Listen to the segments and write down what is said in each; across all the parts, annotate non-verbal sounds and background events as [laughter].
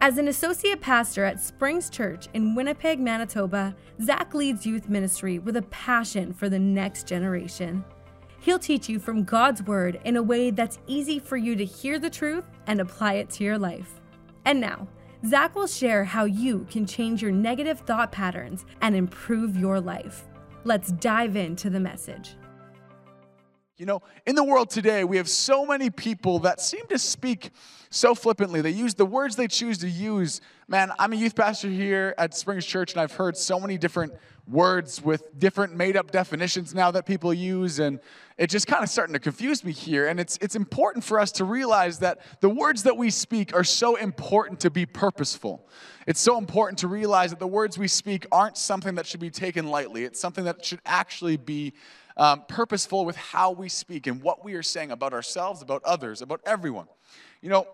As an associate pastor at Springs Church in Winnipeg, Manitoba, Zach leads youth ministry with a passion for the next generation. He'll teach you from God's Word in a way that's easy for you to hear the truth and apply it to your life. And now, Zach will share how you can change your negative thought patterns and improve your life. Let's dive into the message. You know, in the world today, we have so many people that seem to speak so flippantly. They use the words they choose to use. Man, I'm a youth pastor here at Springs Church, and I've heard so many different words with different made up definitions now that people use, and it's just kind of starting to confuse me here. And it's, it's important for us to realize that the words that we speak are so important to be purposeful. It's so important to realize that the words we speak aren't something that should be taken lightly, it's something that should actually be um, purposeful with how we speak and what we are saying about ourselves, about others, about everyone. You know,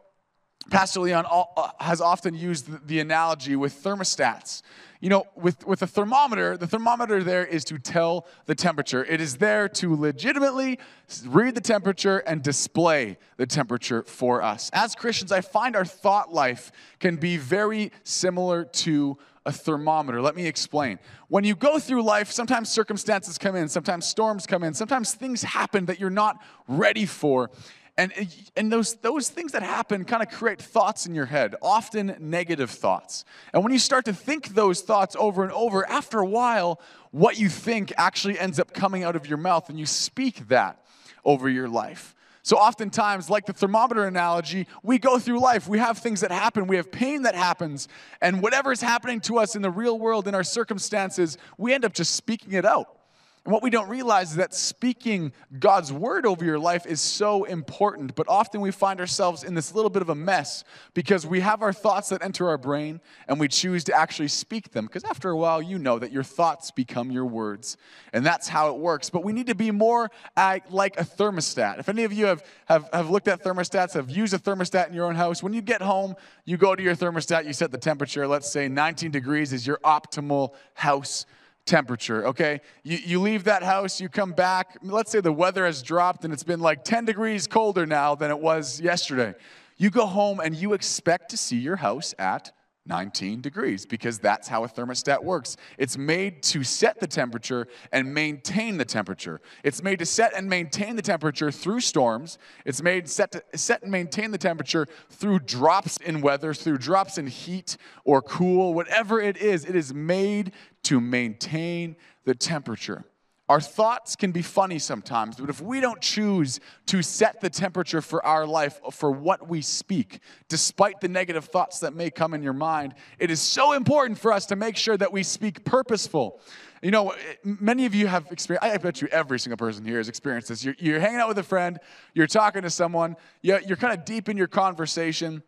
Pastor Leon uh, has often used the analogy with thermostats. You know, with, with a thermometer, the thermometer there is to tell the temperature. It is there to legitimately read the temperature and display the temperature for us. As Christians, I find our thought life can be very similar to a thermometer. Let me explain. When you go through life, sometimes circumstances come in, sometimes storms come in, sometimes things happen that you're not ready for. And, and those, those things that happen kind of create thoughts in your head, often negative thoughts. And when you start to think those thoughts over and over, after a while, what you think actually ends up coming out of your mouth, and you speak that over your life. So, oftentimes, like the thermometer analogy, we go through life. We have things that happen, we have pain that happens, and whatever is happening to us in the real world, in our circumstances, we end up just speaking it out. And what we don't realize is that speaking God's word over your life is so important, but often we find ourselves in this little bit of a mess because we have our thoughts that enter our brain and we choose to actually speak them. Because after a while, you know that your thoughts become your words, and that's how it works. But we need to be more like a thermostat. If any of you have, have, have looked at thermostats, have used a thermostat in your own house, when you get home, you go to your thermostat, you set the temperature, let's say 19 degrees is your optimal house temperature, okay? You, you leave that house, you come back, let's say the weather has dropped and it's been like 10 degrees colder now than it was yesterday. You go home and you expect to see your house at 19 degrees because that's how a thermostat works. It's made to set the temperature and maintain the temperature. It's made to set and maintain the temperature through storms. It's made set to set and maintain the temperature through drops in weather, through drops in heat or cool, whatever it is. It is made to maintain the temperature. Our thoughts can be funny sometimes, but if we don't choose to set the temperature for our life, for what we speak, despite the negative thoughts that may come in your mind, it is so important for us to make sure that we speak purposeful. You know, many of you have experienced, I bet you every single person here has experienced this. You're, you're hanging out with a friend, you're talking to someone, you're, you're kind of deep in your conversation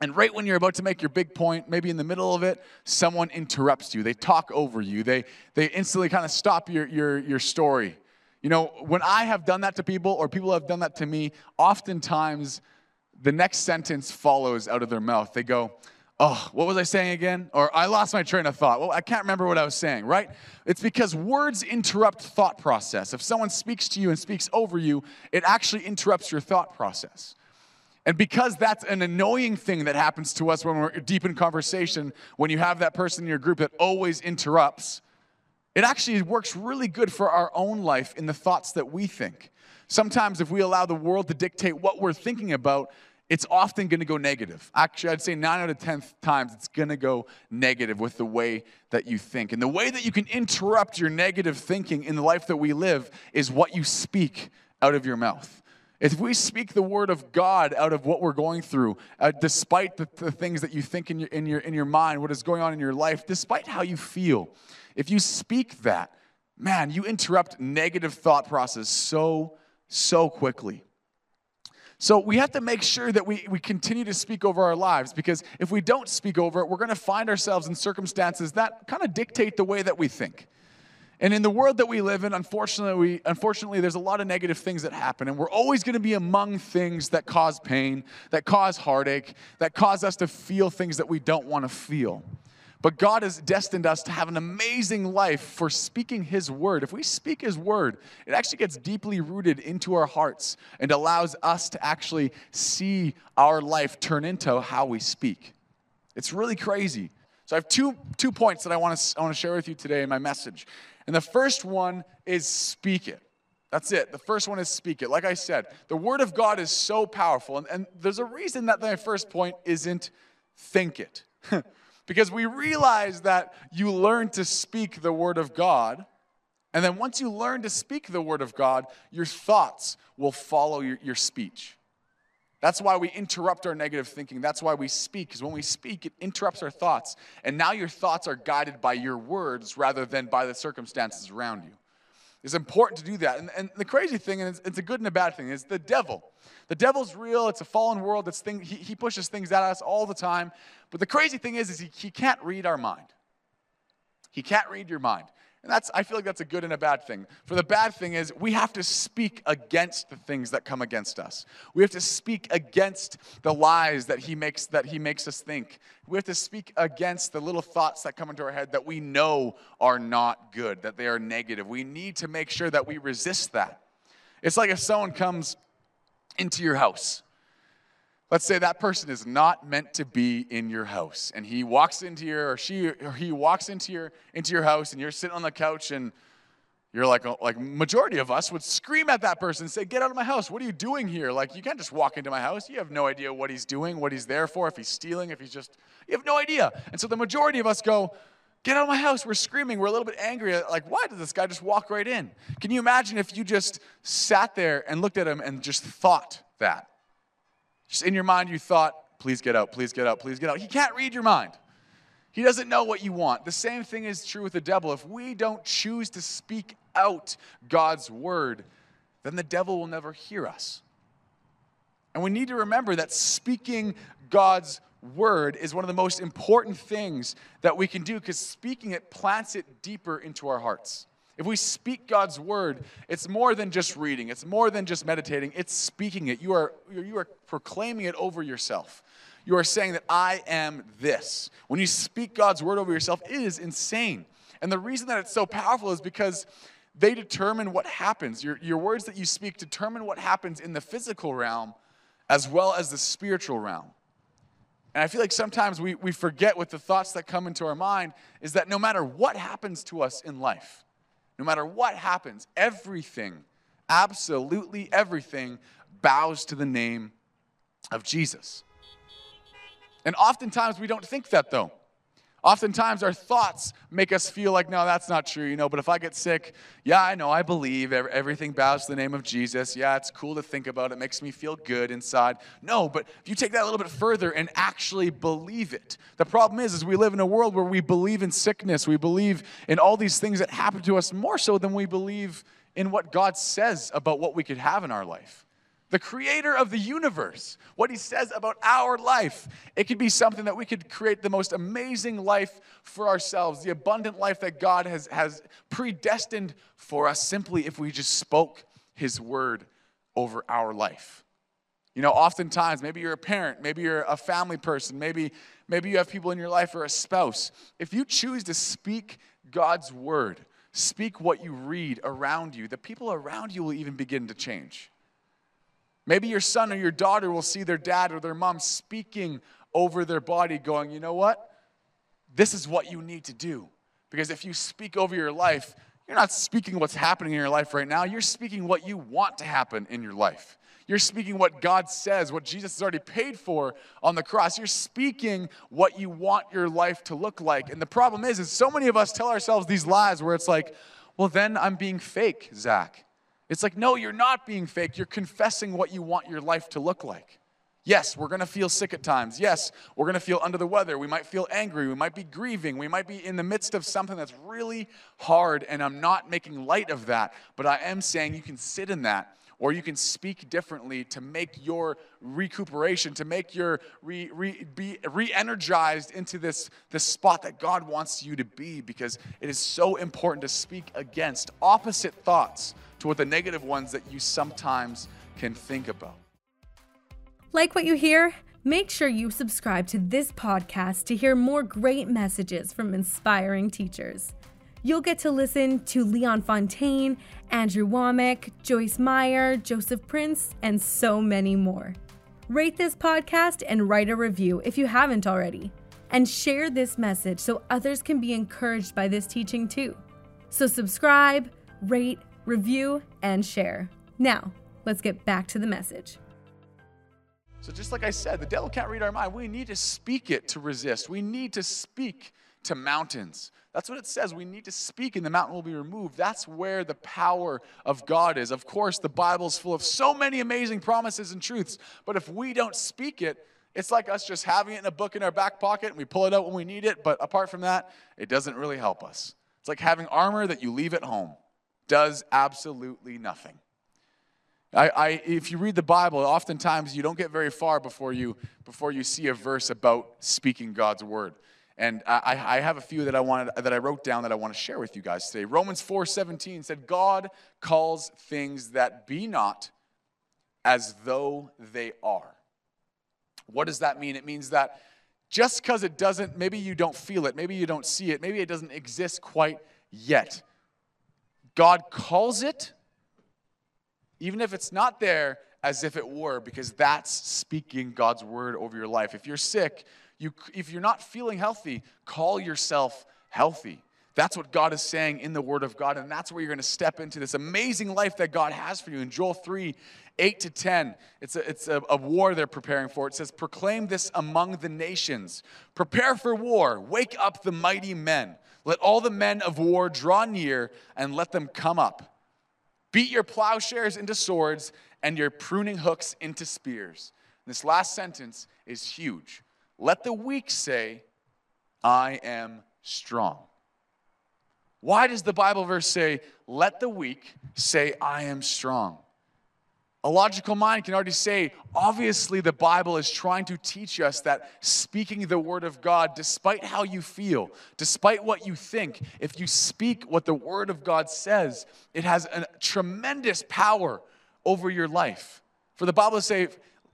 and right when you're about to make your big point, maybe in the middle of it, someone interrupts you. They talk over you. They, they instantly kind of stop your, your, your story. You know, when I have done that to people or people have done that to me, oftentimes the next sentence follows out of their mouth. They go, Oh, what was I saying again? Or I lost my train of thought. Well, I can't remember what I was saying, right? It's because words interrupt thought process. If someone speaks to you and speaks over you, it actually interrupts your thought process. And because that's an annoying thing that happens to us when we're deep in conversation, when you have that person in your group that always interrupts, it actually works really good for our own life in the thoughts that we think. Sometimes, if we allow the world to dictate what we're thinking about, it's often going to go negative. Actually, I'd say nine out of 10 times it's going to go negative with the way that you think. And the way that you can interrupt your negative thinking in the life that we live is what you speak out of your mouth. If we speak the word of God out of what we're going through, uh, despite the, the, things that you think in your, in, your, in your mind, what is going on in your life, despite how you feel, if you speak that, man, you interrupt negative thought process so, so quickly. So we have to make sure that we, we continue to speak over our lives because if we don't speak over it, we're going to find ourselves in circumstances that kind of dictate the way that we think. And in the world that we live in, unfortunately, we, unfortunately, there's a lot of negative things that happen, and we're always going to be among things that cause pain, that cause heartache, that cause us to feel things that we don't want to feel. But God has destined us to have an amazing life for speaking His word. If we speak His word, it actually gets deeply rooted into our hearts and allows us to actually see our life turn into how we speak. It's really crazy. So I have two, two points that I want to I want to share with you today in my message. And the first one is speak it. That's it. The first one is speak it. Like I said, the word of God is so powerful. And, and there's a reason that my first point isn't think it. [laughs] Because we realize that you learn to speak the word of God. And then once you learn to speak the word of God, your thoughts will follow your, your speech. That's why we interrupt our negative thinking. That's why we speak, because when we speak, it interrupts our thoughts. And now your thoughts are guided by your words rather than by the circumstances around you. It's important to do that. And, and the crazy thing, and it's, it's, a good and a bad thing, is the devil. The devil's real. It's a fallen world. It's thing, he, he pushes things at us all the time. But the crazy thing is, is he, he can't read our mind. He can't read your mind. And that's, I feel like that's a good and a bad thing. For the bad thing is, we have to speak against the things that come against us. We have to speak against the lies that he makes, that he makes us think. We have to speak against the little thoughts that come into our head that we know are not good, that they are negative. We need to make sure that we resist that. It's like if someone comes into your house Let's say that person is not meant to be in your house, and he walks into your, or she, or he walks into your, into your house, and you're sitting on the couch, and you're like, uh, like majority of us would scream at that person and say, "Get out of my house! What are you doing here? Like, you can't just walk into my house. You have no idea what he's doing, what he's there for. If he's stealing, if he's just, you have no idea." And so the majority of us go, Get out of my house. We're screaming. We're a little bit angry. Like, why did this guy just walk right in? Can you imagine if you just sat there and looked at him and just thought that? Just in your mind, you thought, please get out, please get out, please get out. He can't read your mind. He doesn't know what you want. The same thing is true with the devil. If we don't choose to speak out God's word, then the devil will never hear us. And we need to remember that speaking God's word is one of the most important things that we can do because speaking it plants it deeper into our hearts. If we speak God's word, it's more than just reading, it's more than just meditating, it's speaking it. You are, you are proclaiming it over yourself. You are saying that I am this. When you speak God's word over yourself, it is insane. And the reason that it's so powerful is because they determine what happens. Your, your words that you speak determine what happens in the physical realm as well as the spiritual realm. And I feel like sometimes we, we forget with the thoughts that come into our mind is that no matter what happens to us in life, no matter what happens, everything, absolutely everything, bows to the name of Jesus. And oftentimes we don't think that though. Oftentimes, our thoughts make us feel like, no, that's not true, you know. But if I get sick, yeah, I know, I believe everything bows to the name of Jesus. Yeah, it's cool to think about. It makes me feel good inside. No, but if you take that a little bit further and actually believe it, the problem is, is we live in a world where we believe in sickness. We believe in all these things that happen to us more so than we believe in what God says about what we could have in our life the creator of the universe, what he says about our life. It could be something that we could create the most amazing life for ourselves, the abundant life that God has, has predestined for us simply if we just spoke his word over our life. You know, oftentimes, maybe you're a parent, maybe you're a family person, maybe, maybe you have people in your life or a spouse. If you choose to speak God's word, speak what you read around you, the people around you will even begin to change. Maybe your son or your daughter will see their dad or their mom speaking over their body, going, you know what? This is what you need to do. Because if you speak over your life, you're not speaking what's happening in your life right now. You're speaking what you want to happen in your life. You're speaking what God says, what Jesus has already paid for on the cross. You're speaking what you want your life to look like. And the problem is, is so many of us tell ourselves these lies where it's like, well, then I'm being fake, Zach. It's like, no, you're not being fake. You're confessing what you want your life to look like. Yes, we're going to feel sick at times. Yes, we're going to feel under the weather. We might feel angry. We might be grieving. We might be in the midst of something that's really hard, and I'm not making light of that, but I am saying you can sit in that or you can speak differently to make your recuperation, to make your re, re, be re-energized into this, this spot that God wants you to be because it is so important to speak against opposite thoughts to what the negative ones that you sometimes can think about. Like what you hear? Make sure you subscribe to this podcast to hear more great messages from inspiring teachers. You'll get to listen to Leon Fontaine, Andrew Wommack, Joyce Meyer, Joseph Prince, and so many more. Rate this podcast and write a review if you haven't already. And share this message so others can be encouraged by this teaching too. So, subscribe, rate, review, and share. Now, let's get back to the message. So, just like I said, the devil can't read our mind. We need to speak it to resist. We need to speak to mountains. That's what it says. We need to speak, and the mountain will be removed. That's where the power of God is. Of course, the Bible's full of so many amazing promises and truths, but if we don't speak it, it's like us just having it in a book in our back pocket and we pull it out when we need it, but apart from that, it doesn't really help us. It's like having armor that you leave at home, does absolutely nothing. I, I, if you read the Bible, oftentimes you don't get very far before you, before you see a verse about speaking God's word. And I, I have a few that I wanted that I wrote down that I want to share with you guys today. Romans 4:17 said, God calls things that be not as though they are. What does that mean? It means that just because it doesn't, maybe you don't feel it, maybe you don't see it, maybe it doesn't exist quite yet. God calls it, even if it's not there, as if it were, because that's speaking God's word over your life. If you're sick, you, if you're not feeling healthy, call yourself healthy. That's what God is saying in the Word of God, and that's where you're going to step into this amazing life that God has for you. In Joel 3 8 to 10, it's, a, it's a, a war they're preparing for. It says, Proclaim this among the nations. Prepare for war. Wake up the mighty men. Let all the men of war draw near and let them come up. Beat your plowshares into swords and your pruning hooks into spears. This last sentence is huge. Let the weak say, I am strong. Why does the Bible verse say, let the weak say, I am strong? A logical mind can already say, obviously, the Bible is trying to teach us that speaking the Word of God, despite how you feel, despite what you think, if you speak what the Word of God says, it has a tremendous power over your life. For the Bible to say,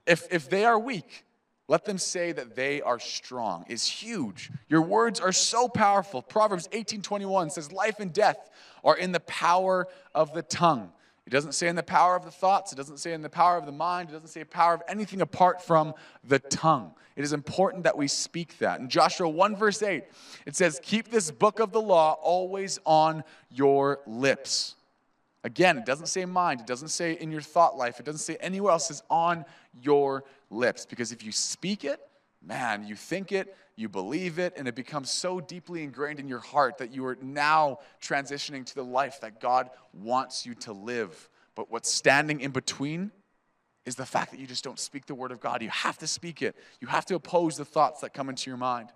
if, if they are weak, let them say that they are strong is huge. Your words are so powerful. Proverbs 18:21 says life and death are in the power of the tongue. It doesn't say in the power of the thoughts, it doesn't say in the power of the mind, it doesn't say power of anything apart from the tongue. It is important that we speak that. In Joshua 1 verse 8, it says, "Keep this book of the law always on your lips." Again, it doesn't say mind, it doesn't say in your thought life, it doesn't say anywhere else, it's on your lips. Because if you speak it, man, you think it, you believe it, and it becomes so deeply ingrained in your heart that you are now transitioning to the life that God wants you to live. But what's standing in between is the fact that you just don't speak the word of God. You have to speak it, you have to oppose the thoughts that come into your mind.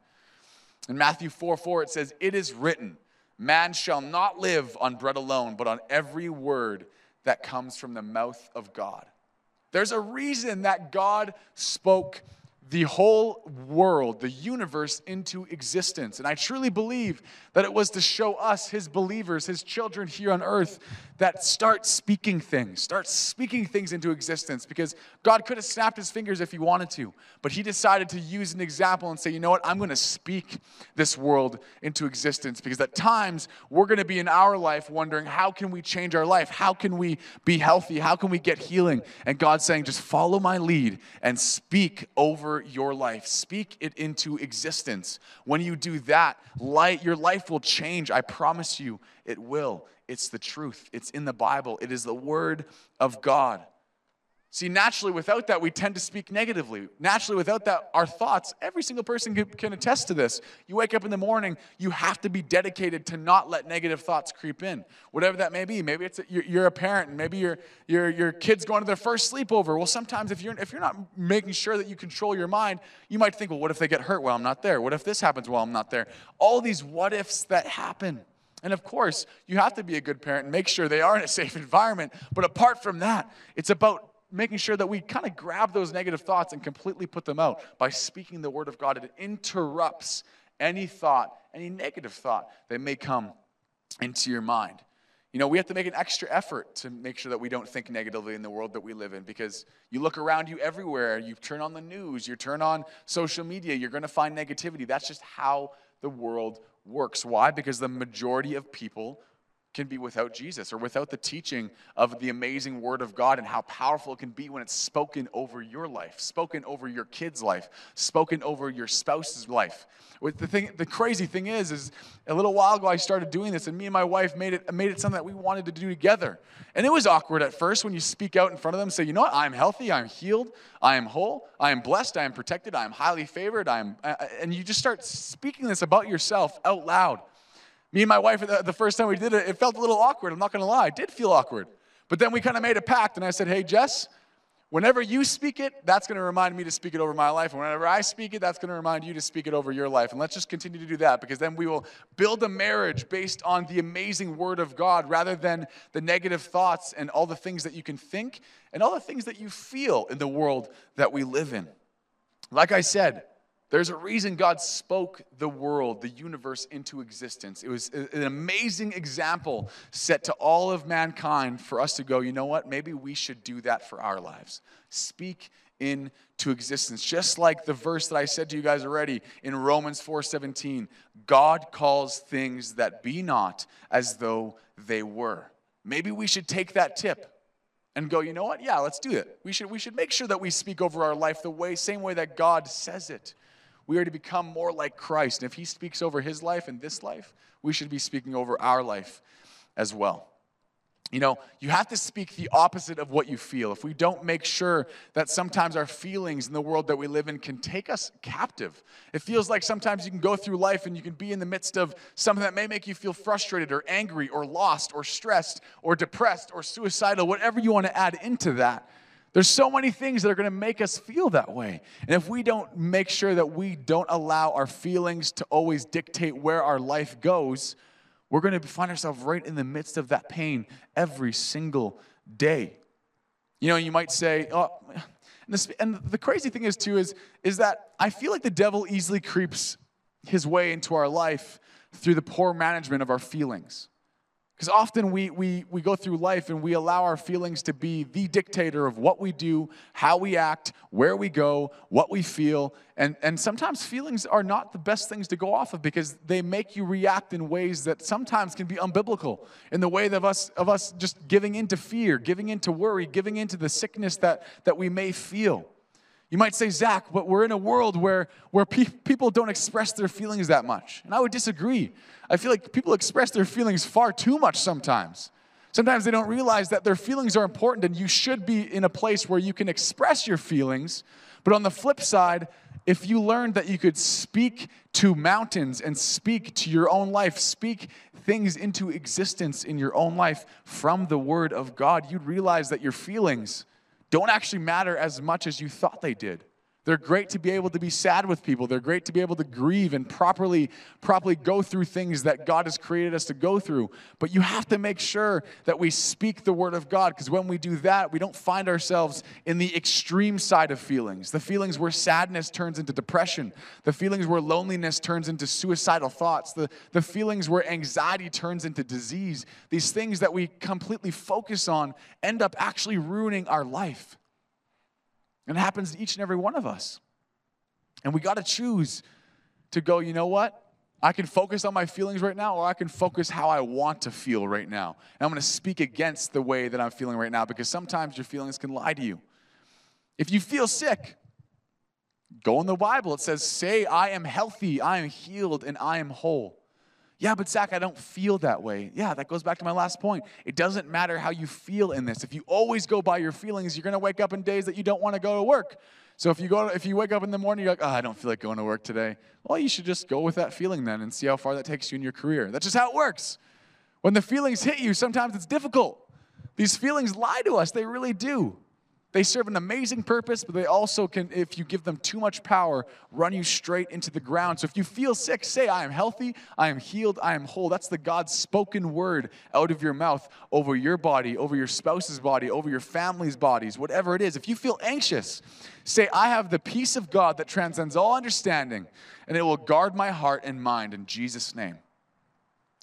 In Matthew 4 4, it says, It is written, man shall not live on bread alone, but on every word that comes from the mouth of God. There's a reason that God spoke the whole world, the universe into existence. And I truly believe that it was to show us, his believers, his children here on earth, that start speaking things, start speaking things into existence. Because God could have snapped his fingers if he wanted to, but he decided to use an example and say, you know what, I'm going to speak this world into existence. Because at times, we're going to be in our life wondering, how can we change our life? How can we be healthy? How can we get healing? And God's saying, just follow my lead and speak over your life. Speak it into existence. When you do that, light, your life will change. I promise you, it will. It's the truth, it's in the Bible, it is the Word of God. See, naturally, without that, we tend to speak negatively. Naturally, without that, our thoughts, every single person can attest to this. You wake up in the morning, you have to be dedicated to not let negative thoughts creep in, whatever that may be. Maybe it's a, you're, you're, a parent, and maybe your, your, your kid's going to their first sleepover. Well, sometimes if you're, if you're not making sure that you control your mind, you might think, well, what if they get hurt while I'm not there? What if this happens while I'm not there? All these what ifs that happen. And of course, you have to be a good parent and make sure they are in a safe [laughs] environment. But apart from that, it's about making sure that we kind of grab those negative thoughts and completely put them out by speaking the word of God. It interrupts any thought, any negative thought that may come into your mind. You know, we have to make an extra effort to make sure that we don't think negatively in the world that we live in because you look around you everywhere, you turn on the news, you turn on social media, you're going to find negativity. That's just how the world works. Why? Because the majority of people can be without Jesus or without the teaching of the amazing Word of God and how powerful it can be when it's spoken over your life, spoken over your kid's life, spoken over your spouse's life. The, thing, the crazy thing is, is a little while ago I started doing this, and me and my wife made it, made it something that we wanted to do together. And it was awkward at first when you speak out in front of them and say, you know what, I'm healthy, I'm healed, I am whole, I am blessed, I am protected, I am highly favored, I am, uh, and you just start speaking this about yourself out loud. Me and my wife, the first time we did it, it felt a little awkward. I'm not going to lie. It did feel awkward. But then we kind of made a pact, and I said, hey, Jess, whenever you speak it, that's going to remind me to speak it over my life. And whenever I speak it, that's going to remind you to speak it over your life. And let's just continue to do that because then we will build a marriage based on the amazing word of God rather than the negative thoughts and all the things that you can think and all the things that you feel in the world that we live in. Like I said, there's a reason God spoke the world, the universe into existence. It was an amazing example set to all of mankind for us to go, you know what? Maybe we should do that for our lives. Speak into existence. Just like the verse that I said to you guys already in Romans 4:17, God calls things that be not as though they were. Maybe we should take that tip and go, you know what? Yeah, let's do it. We should, we should make sure that we speak over our life the way, same way that God says it. We are to become more like Christ. And if he speaks over his life and this life, we should be speaking over our life as well. You know, you have to speak the opposite of what you feel. If we don't make sure that sometimes our feelings in the world that we live in can take us captive, it feels like sometimes you can go through life and you can be in the midst of something that may make you feel frustrated or angry or lost or stressed or depressed or suicidal, whatever you want to add into that. There's so many things that are going to make us feel that way. And if we don't make sure that we don't allow our feelings to always dictate where our life goes, we're going to find ourselves right in the midst of that pain every single day. You know, you might say, oh, and, this, and the crazy thing is, too, is, is that I feel like the devil easily creeps his way into our life through the poor management of our feelings. Because often we, we, we go through life and we allow our feelings to be the dictator of what we do, how we act, where we go, what we feel. And, and sometimes feelings are not the best things to go off of because they make you react in ways that sometimes can be unbiblical. In the way of us, of us just giving into fear, giving into worry, giving into the sickness that, that we may feel. You might say, Zach, but we're in a world where, where pe- people don't express their feelings that much. And I would disagree. I feel like people express their feelings far too much sometimes. Sometimes they don't realize that their feelings are important and you should be in a place where you can express your feelings. But on the flip side, if you learned that you could speak to mountains and speak to your own life, speak things into existence in your own life from the Word of God, you'd realize that your feelings don't actually matter as much as you thought they did. They're great to be able to be sad with people. They're great to be able to grieve and properly, properly go through things that God has created us to go through. But you have to make sure that we speak the word of God because when we do that, we don't find ourselves in the extreme side of feelings. The feelings where sadness turns into depression, the feelings where loneliness turns into suicidal thoughts, the, the feelings where anxiety turns into disease. These things that we completely focus on end up actually ruining our life. And it happens to each and every one of us. And we got to choose to go, you know what? I can focus on my feelings right now, or I can focus how I want to feel right now. And I'm going to speak against the way that I'm feeling right now because sometimes your feelings can lie to you. If you feel sick, go in the Bible. It says, Say, I am healthy, I am healed, and I am whole. Yeah, but Zach, I don't feel that way. Yeah, that goes back to my last point. It doesn't matter how you feel in this. If you always go by your feelings, you're going to wake up in days that you don't want to go to work. So if you go, if you wake up in the morning, you're like, oh, I don't feel like going to work today. Well, you should just go with that feeling then and see how far that takes you in your career. That's just how it works. When the feelings hit you, sometimes it's difficult. These feelings lie to us. They really do. They serve an amazing purpose, but they also can, if you give them too much power, run you straight into the ground. So if you feel sick, say, I am healthy, I am healed, I am whole. That's the God's spoken word out of your mouth over your body, over your spouse's body, over your family's bodies, whatever it is. If you feel anxious, say, I have the peace of God that transcends all understanding, and it will guard my heart and mind in Jesus' name.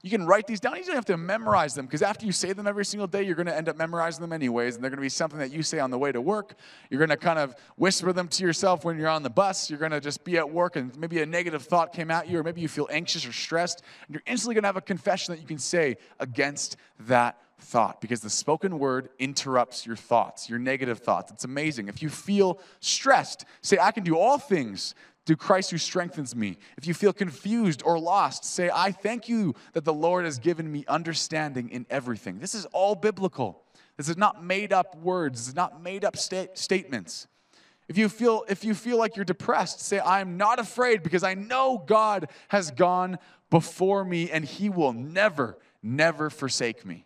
You can write these down. You don't have to memorize them because after you say them every single day, you're going to end up memorizing them anyways. And they're going to be something that you say on the way to work. You're going to kind of whisper them to yourself when you're on the bus. You're going to just be at work and maybe a negative thought came at you, or maybe you feel anxious or stressed. And you're instantly going to have a confession that you can say against that thought because the spoken word interrupts your thoughts, your negative thoughts. It's amazing. If you feel stressed, say, I can do all things through Christ who strengthens me. If you feel confused or lost, say, I thank you that the Lord has given me understanding in everything. This is all biblical. This is not made up words, this is not made up sta- statements. If you feel if you feel like you're depressed, say I am not afraid because I know God has gone before me and he will never never forsake me.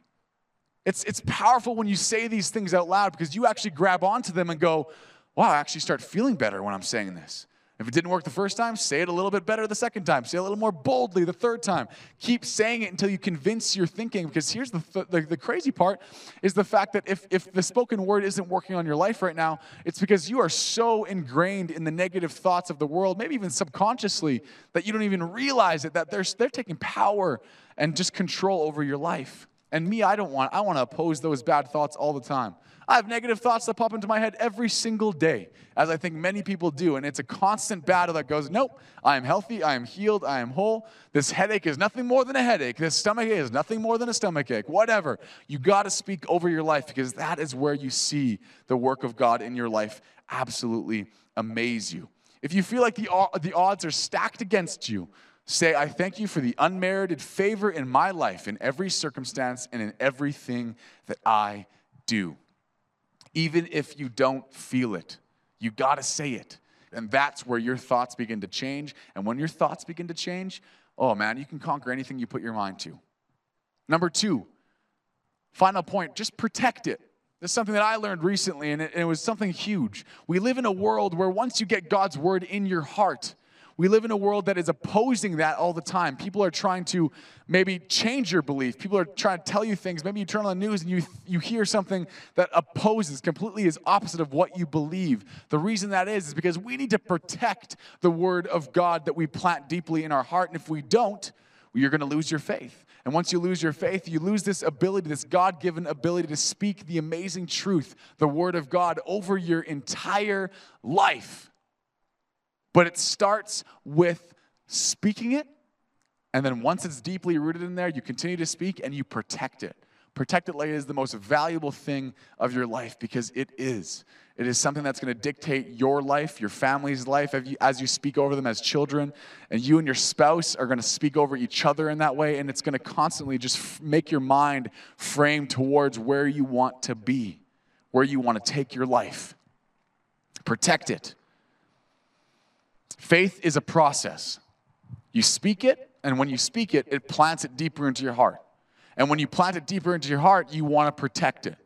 It's it's powerful when you say these things out loud because you actually grab onto them and go, "Wow, I actually start feeling better when I'm saying this." If it didn't work the first time, say it a little bit better the second time. Say it a little more boldly the third time. Keep saying it until you convince your thinking. Because here's the, th- the, the, crazy part is the fact that if, if the spoken word isn't working on your life right now, it's because you are so ingrained in the negative thoughts of the world, maybe even subconsciously, that you don't even realize it, that they're, they're taking power and just control over your life. And me, I don't want, I want to oppose those bad thoughts all the time. I have negative thoughts that pop into my head every single day, as I think many people do. And it's a constant battle that goes, nope, I am healthy, I am healed, I am whole. This headache is nothing more than a headache. This stomach ache is nothing more than a stomach ache. Whatever. You got to speak over your life because that is where you see the work of God in your life absolutely amaze you. If you feel like the, the odds are stacked against you, say, I thank you for the unmerited favor in my life, in every circumstance, and in everything that I do even if you don't feel it. You got to say it. And that's where your thoughts begin to change. And when your thoughts begin to change, oh man, you can conquer anything you put your mind to. Number two, final point, just protect it. This is something that I learned recently, and it, and it was something huge. We live in a world where once you get God's word in your heart, we live in a world that is opposing that all the time. People are trying to maybe change your belief. People are trying to tell you things. Maybe you turn on the news and you, you hear something that opposes, completely is opposite of what you believe. The reason that is, is because we need to protect the word of God that we plant deeply in our heart. And if we don't, you're going to lose your faith. And once you lose your faith, you lose this ability, this God given ability to speak the amazing truth, the Word of God, over your entire life. But it starts with speaking it. And then once it's deeply rooted in there, you continue to speak and you protect it. Protect it like it is the most valuable thing of your life because it is. It is something that's going to dictate your life, your family's life as you speak over them as children. And you and your spouse are going to speak over each other in that way. And it's going to constantly just make your mind frame towards where you want to be, where you want to take your life. Protect it. Faith is a process. You speak it, and when you speak it, it plants it deeper into your heart. And when you plant it deeper into your heart, you want to protect it.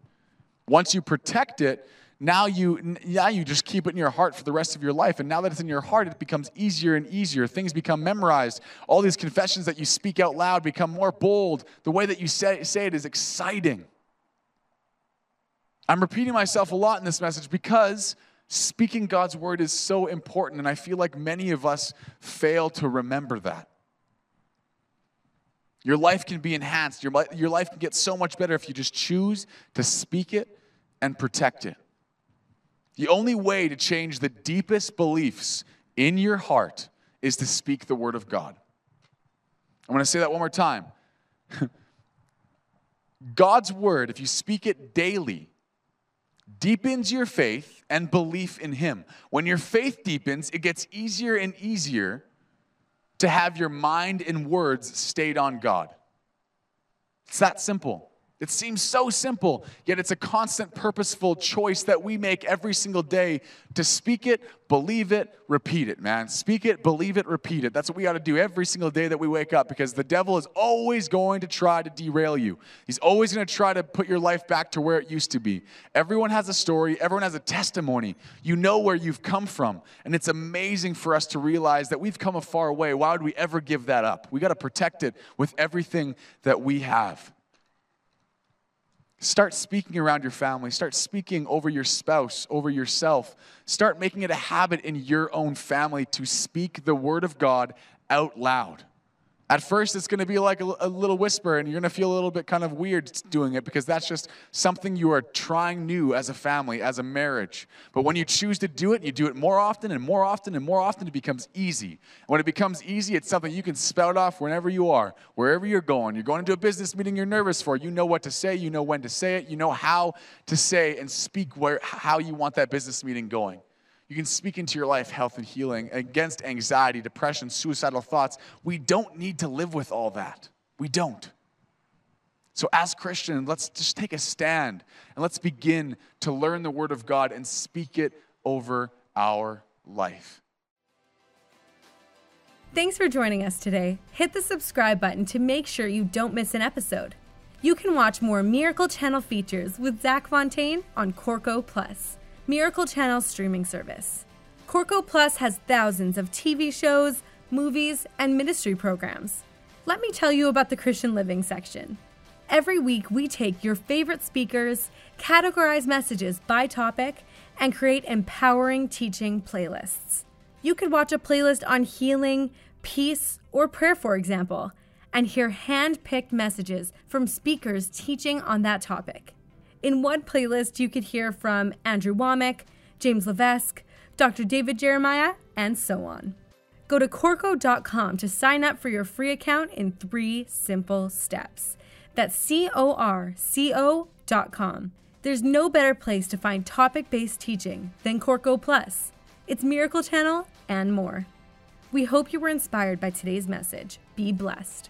Once you protect it, now you now you just keep it in your heart for the rest of your life and now that it's in your heart it becomes easier and easier things become memorized all these confessions that you speak out loud become more bold the way that you say, say it is exciting i'm repeating myself a lot in this message because speaking God's word is so important, and I feel like many of us fail to remember that. Your life can be enhanced, your, your life can get so much better if you just choose to speak it and protect it. The only way to change the deepest beliefs in your heart is to speak the word of God. I'm going to say that one more time. [laughs] God's word, if you speak it daily, deepens your faith and belief in Him. When your faith deepens, it gets easier and easier to have your mind and words stayed on God. It's that simple. It seems so simple, yet it's a constant, purposeful choice that we make every single day to speak it, believe it, repeat it, man. Speak it, believe it, repeat it. That's what we got to do every single day that we wake up because the devil is always going to try to derail you. He's always going to try to put your life back to where it used to be. Everyone has a story, everyone has a testimony. You know where you've come from. And it's amazing for us to realize that we've come a far way. Why would we ever give that up? We got to protect it with everything that we have. Start speaking around your family. Start speaking over your spouse, over yourself. Start making it a habit in your own family to speak the word of God out loud. At first, it's going to be like a, a, little whisper, and you're going to feel a little bit kind of weird doing it because that's just something you are trying new as a family, as a marriage. But when you choose to do it, you do it more often and more often and more often, it becomes easy. When it becomes easy, it's something you can spout off whenever you are, wherever you're going. You're going into a business meeting you're nervous for. You know what to say, you know when to say it, you know how to say and speak where, how you want that business meeting going. You can speak into your life health and healing against anxiety, depression, suicidal thoughts. We don't need to live with all that. We don't. So, as Christians, let's just take a stand and let's begin to learn the Word of God and speak it over our life. Thanks for joining us today. Hit the subscribe button to make sure you don't miss an episode. You can watch more Miracle Channel features with Zach Fontaine on Corco Plus. Miracle Channel streaming service. Corco Plus has thousands of TV shows, movies, and ministry programs. Let me tell you about the Christian Living section. Every week, we take your favorite speakers, categorize messages by topic, and create empowering teaching playlists. You could watch a playlist on healing, peace, or prayer, for example, and hear hand picked messages from speakers teaching on that topic. In one playlist, you could hear from Andrew Wommack, James Levesque, Dr. David Jeremiah, and so on. Go to Corco.com to sign up for your free account in three simple steps. That's C O R C O.com. There's no better place to find topic based teaching than Corco Plus. It's Miracle Channel and more. We hope you were inspired by today's message. Be blessed.